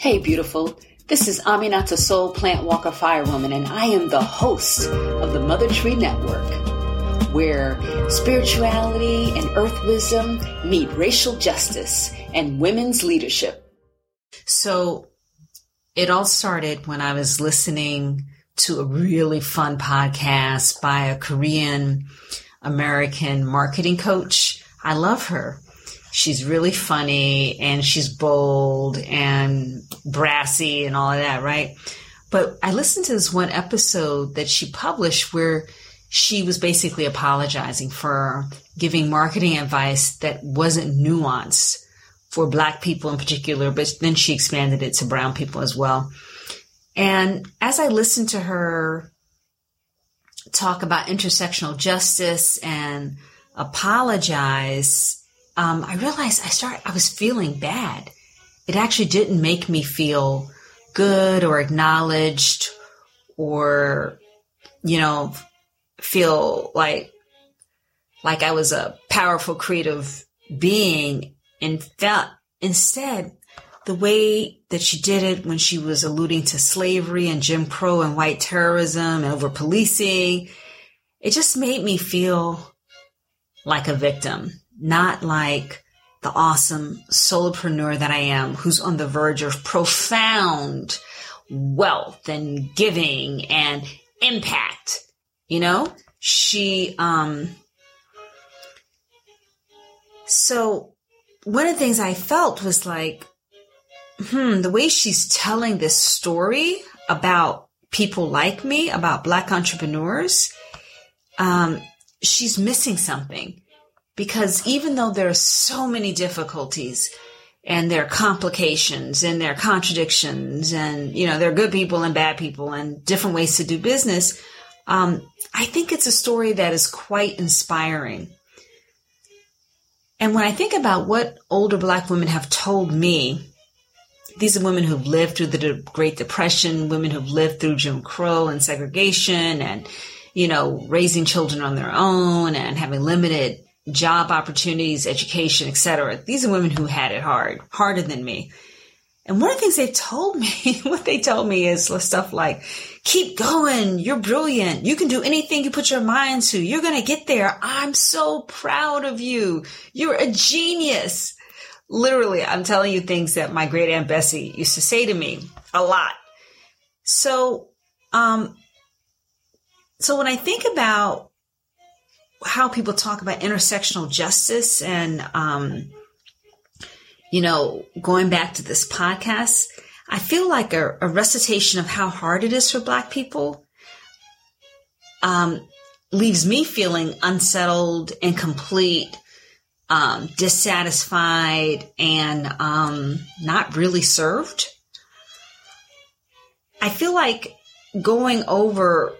Hey, beautiful. This is Aminata Soul Plant Walker Firewoman, and I am the host of the Mother Tree Network, where spirituality and earth wisdom meet racial justice and women's leadership. So it all started when I was listening to a really fun podcast by a Korean American marketing coach. I love her she's really funny and she's bold and brassy and all of that, right? But I listened to this one episode that she published where she was basically apologizing for giving marketing advice that wasn't nuanced for black people in particular, but then she expanded it to brown people as well. And as I listened to her talk about intersectional justice and apologize, um, I realized I started, I was feeling bad. It actually didn't make me feel good or acknowledged or, you know, feel like, like I was a powerful creative being and felt instead the way that she did it when she was alluding to slavery and Jim Crow and white terrorism and over policing, it just made me feel like a victim not like the awesome solopreneur that I am who's on the verge of profound wealth and giving and impact. You know, she, um, so one of the things I felt was like, hmm, the way she's telling this story about people like me, about black entrepreneurs, um, she's missing something because even though there are so many difficulties and there are complications and there are contradictions and you know there are good people and bad people and different ways to do business um, i think it's a story that is quite inspiring. And when i think about what older black women have told me these are women who've lived through the great depression women who've lived through jim crow and segregation and you know raising children on their own and having limited job opportunities, education, etc. These are women who had it hard, harder than me. And one of the things they told me, what they told me is stuff like, keep going. You're brilliant. You can do anything you put your mind to. You're going to get there. I'm so proud of you. You're a genius. Literally, I'm telling you things that my great aunt Bessie used to say to me a lot. So, um, so when I think about how people talk about intersectional justice and, um, you know, going back to this podcast, I feel like a, a recitation of how hard it is for Black people um, leaves me feeling unsettled, incomplete, um, dissatisfied, and um, not really served. I feel like going over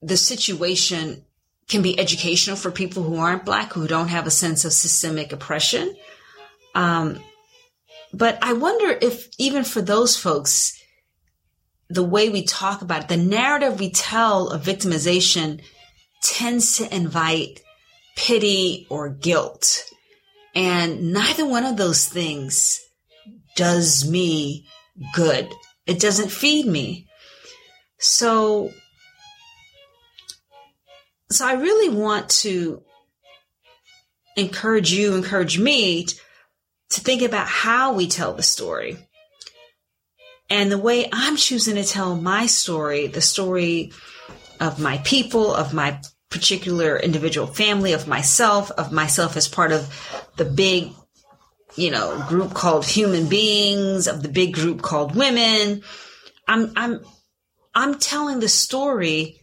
the situation can be educational for people who aren't black, who don't have a sense of systemic oppression. Um, but I wonder if even for those folks, the way we talk about it, the narrative we tell of victimization tends to invite pity or guilt. And neither one of those things does me good. It doesn't feed me. So so I really want to encourage you, encourage me to, think about how we tell the story. And the way I'm choosing to tell my story, the story of my people, of my particular individual family, of myself, of myself as part of the big, you know, group called human beings, of the big group called women. I'm, I'm, I'm telling the story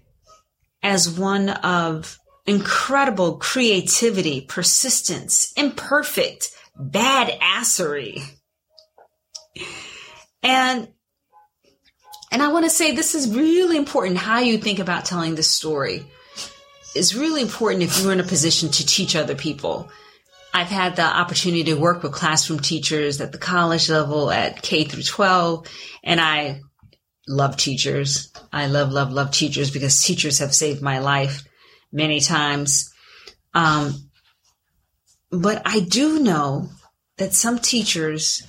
as one of incredible creativity, persistence, imperfect badassery. And and I want to say this is really important how you think about telling this story. Is really important if you're in a position to teach other people. I've had the opportunity to work with classroom teachers at the college level at K through 12 and I love teachers. I love, love, love teachers because teachers have saved my life many times. Um, but I do know that some teachers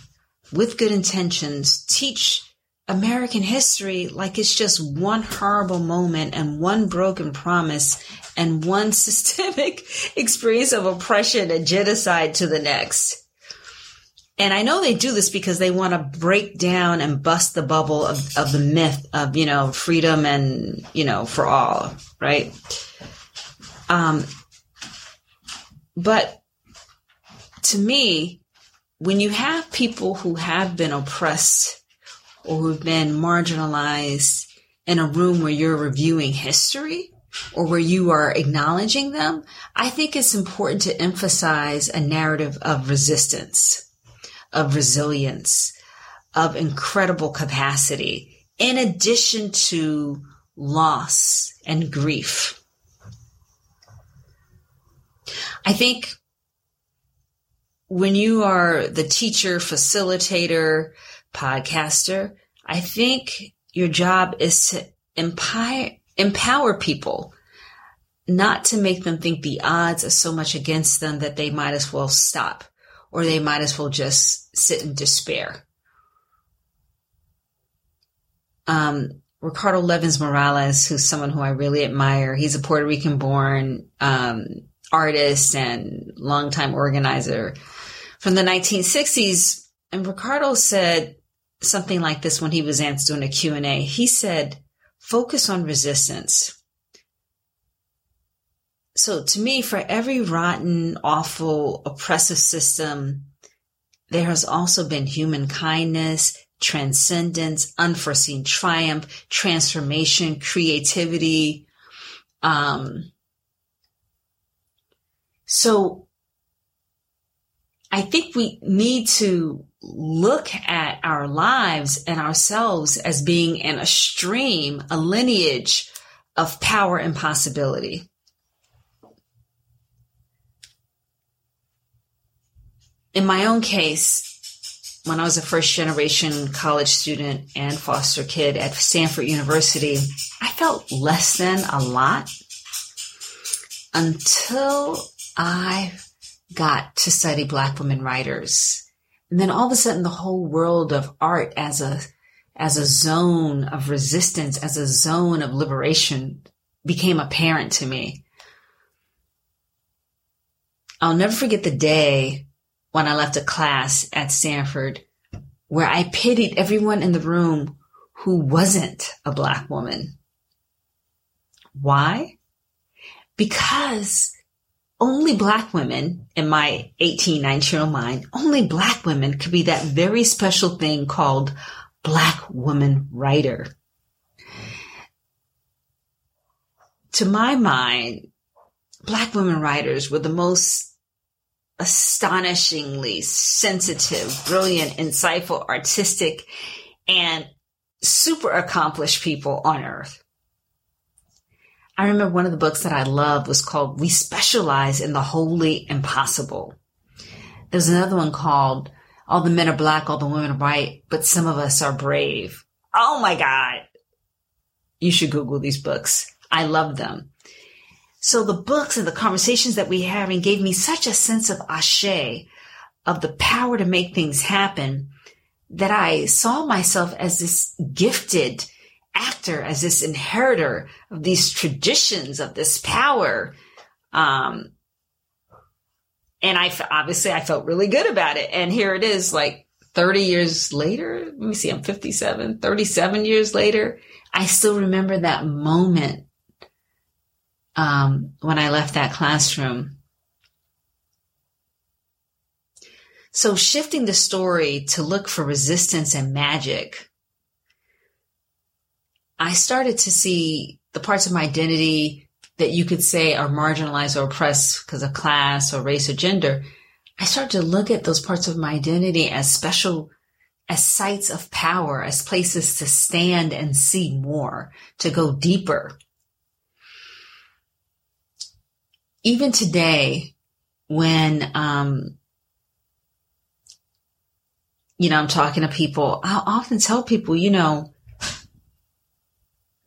with good intentions, teach American history like it's just one horrible moment and one broken promise and one systemic experience of oppression and genocide to the next. And I know they do this because they want to break down and bust the bubble of, of the myth of, you know, freedom and, you know, for all, right? Um, but to me, when you have people who have been oppressed or who've been marginalized in a room where you're reviewing history or where you are acknowledging them, I think it's important to emphasize a narrative of resistance of resilience, of incredible capacity, in addition to loss and grief. I think when you are the teacher, facilitator, podcaster, I think your job is to empower, empower people, not to make them think the odds are so much against them that they might as well stop or they might as well just sit in despair. Um, Ricardo Levins Morales, who's someone who I really admire, he's a Puerto Rican born um, artist and longtime organizer from the 1960s. And Ricardo said something like this when he was doing a Q&A. He said, focus on resistance. So to me, for every rotten, awful, oppressive system, there has also been human kindness, transcendence, unforeseen triumph, transformation, creativity. Um, so I think we need to look at our lives and ourselves as being in a stream, a lineage of power and possibility. In my own case, when I was a first generation college student and foster kid at Stanford University, I felt less than a lot until I got to study Black women writers. And then all of a sudden the whole world of art as a, as a zone of resistance, as a zone of liberation became apparent to me. I'll never forget the day when I left a class at Stanford where I pitied everyone in the room who wasn't a black woman. Why? Because only black women, in my 18, 19 year old mind, only black women could be that very special thing called black woman writer. To my mind, black women writers were the most astonishingly sensitive, brilliant, insightful, artistic, and super accomplished people on earth. I remember one of the books that I loved was called We Specialize in the Wholly Impossible. There's another one called All the Men Are Black, All the Women Are White, but Some of Us Are Brave. Oh my God. You should Google these books. I love them. So the books and the conversations that we having gave me such a sense of ashe, of the power to make things happen, that I saw myself as this gifted actor, as this inheritor of these traditions, of this power. Um, and I obviously I felt really good about it. And here it is, like 30 years later. Let me see, I'm 57, 37 years later. I still remember that moment um, when I left that classroom. So shifting the story to look for resistance and magic, I started to see the parts of my identity that you could say are marginalized or oppressed because of class or race or gender. I started to look at those parts of my identity as special, as sites of power, as places to stand and see more, to go deeper. Even today, when, um, you know, I'm talking to people, I'll often tell people, you know,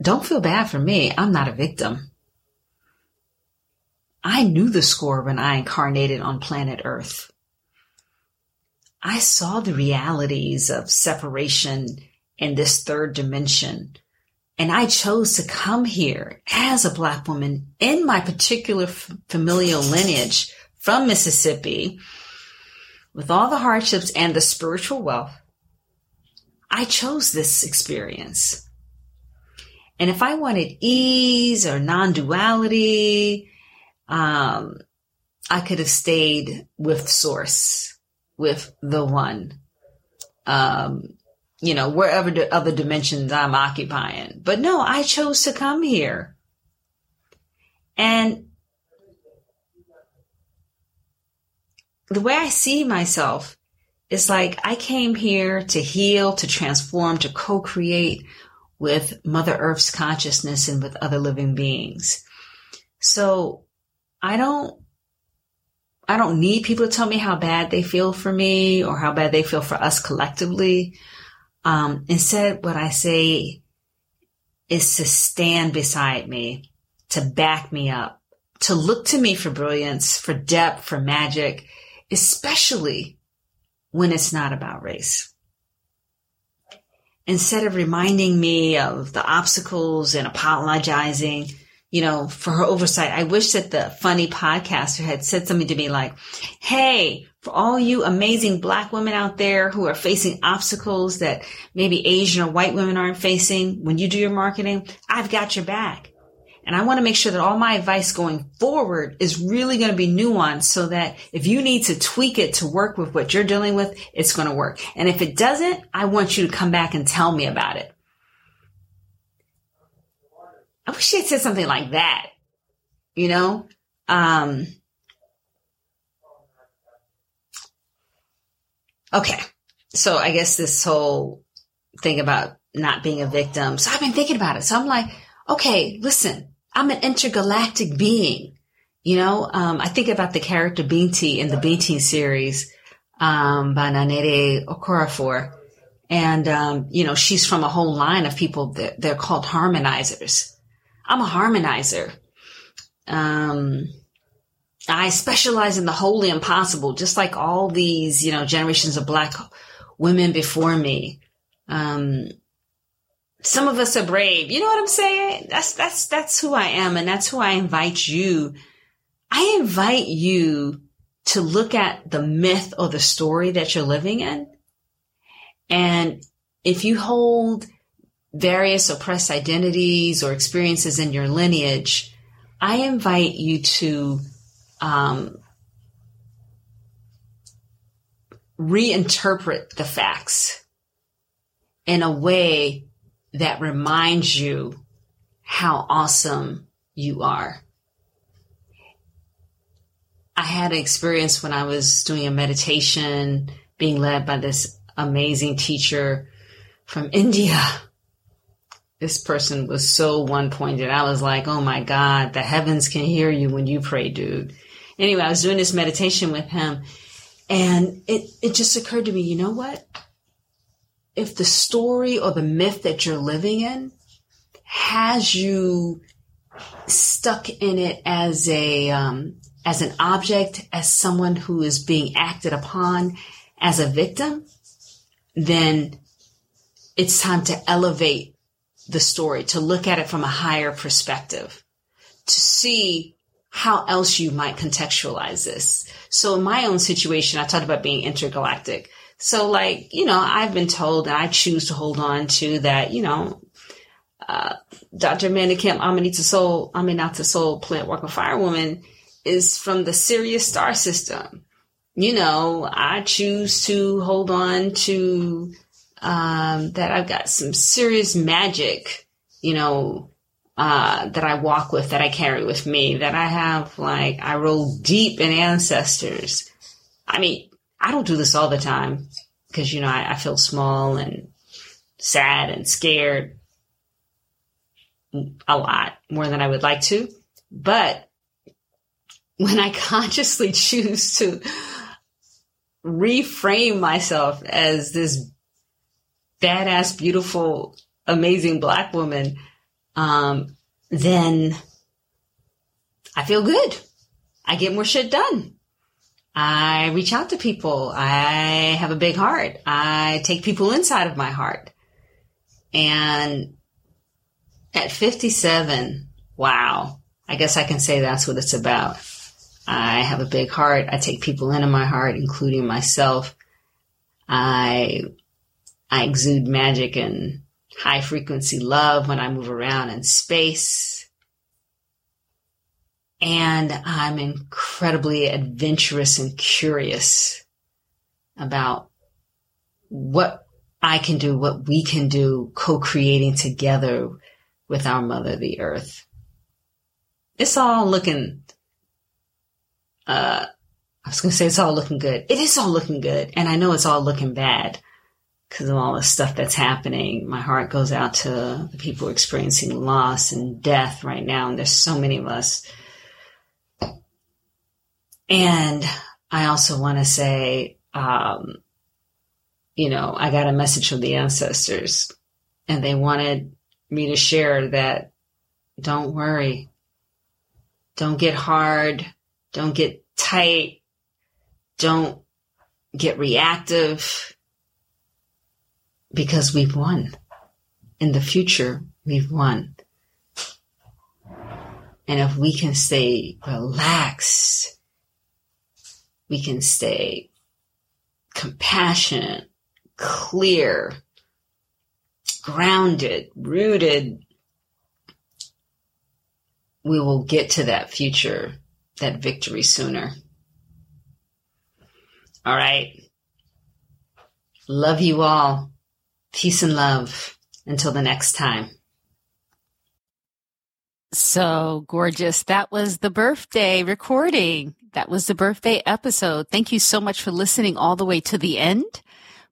don't feel bad for me. I'm not a victim. I knew the score when I incarnated on planet Earth. I saw the realities of separation in this third dimension. And I chose to come here as a black woman in my particular familial lineage from Mississippi with all the hardships and the spiritual wealth. I chose this experience. And if I wanted ease or non-duality, um, I could have stayed with source, with the one, um, you know, wherever the other dimensions I'm occupying. But no, I chose to come here. And the way I see myself is like I came here to heal, to transform, to co-create with Mother Earth's consciousness and with other living beings. So I don't, I don't need people to tell me how bad they feel for me or how bad they feel for us collectively. Um, instead, what I say is to stand beside me, to back me up, to look to me for brilliance, for depth, for magic, especially when it's not about race. Instead of reminding me of the obstacles and apologizing, you know, for her oversight, I wish that the funny podcaster had said something to me like, Hey, for all you amazing black women out there who are facing obstacles that maybe Asian or white women aren't facing when you do your marketing, I've got your back. And I want to make sure that all my advice going forward is really going to be nuanced so that if you need to tweak it to work with what you're dealing with, it's going to work. And if it doesn't, I want you to come back and tell me about it. I wish had said something like that, you know? Um, okay. So I guess this whole thing about not being a victim. So I've been thinking about it. So I'm like, okay, listen, I'm an intergalactic being. You know, um, I think about the character Binti in the Binti series um, by Nnedi Okorafor. And, um, you know, she's from a whole line of people that they're called harmonizers. I'm a harmonizer. Um, I specialize in the wholly impossible, just like all these, you know, generations of black women before me. Um, some of us are brave. You know what I'm saying? That's, that's, that's who I am. And that's who I invite you. I invite you to look at the myth or the story that you're living in. And if you hold various oppressed identities or experiences in your lineage, I invite you to, um, reinterpret the facts in a way that reminds you how awesome you are. I had an experience when I was doing a meditation being led by this amazing teacher from India. This person was so one pointed. I was like, oh my God, the heavens can hear you when you pray, dude. Anyway, I was doing this meditation with him and it, it just occurred to me, you know what? if the story or the myth that you're living in has you stuck in it as a um, as an object, as someone who is being acted upon as a victim, then it's time to elevate the story, to look at it from a higher perspective, to see how else you might contextualize this. So in my own situation, I talked about being intergalactic. So like, you know, I've been told and I choose to hold on to that, you know, uh, Dr. Amanda Kemp, Amanita Soul, Aminata Soul, Plant Walker Firewoman is from the Sirius star system. You know, I choose to hold on to, um, that I've got some serious magic, you know, uh, that I walk with, that I carry with me, that I have like, I roll deep in ancestors. I mean, I don't do this all the time because, you know, I, I feel small and sad and scared a lot more than I would like to. But when I consciously choose to reframe myself as this badass, beautiful, amazing black woman, um, then I feel good. I get more shit done. I reach out to people. I have a big heart. I take people inside of my heart. And at 57, wow, I guess I can say that's what it's about. I have a big heart. I take people into my heart, including myself. I, I exude magic and high frequency love when I move around in space. And I'm incredibly adventurous and curious about what I can do, what we can do, co-creating together with our mother, the earth. It's all looking, uh, I was going to say it's all looking good. It is all looking good. And I know it's all looking bad because of all the stuff that's happening. My heart goes out to the people experiencing loss and death right now. And there's so many of us. And I also want to say, um, you know, I got a message from the ancestors and they wanted me to share that don't worry. Don't get hard. Don't get tight. Don't get reactive because we've won. In the future, we've won. And if we can stay relaxed, we can stay compassionate, clear, grounded, rooted, we will get to that future, that victory sooner. All right. Love you all. Peace and love. Until the next time. So gorgeous. That was the birthday recording. That was the birthday episode. Thank you so much for listening all the way to the end.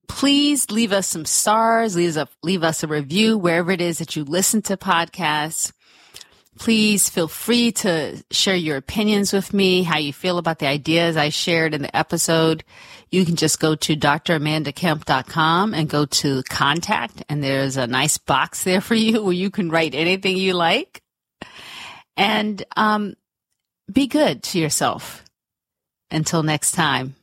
Please leave us some stars, leave us, a, leave us a review wherever it is that you listen to podcasts. Please feel free to share your opinions with me, how you feel about the ideas I shared in the episode. You can just go to dramandakemp.com and go to contact, and there's a nice box there for you where you can write anything you like. And um, be good to yourself. Until next time.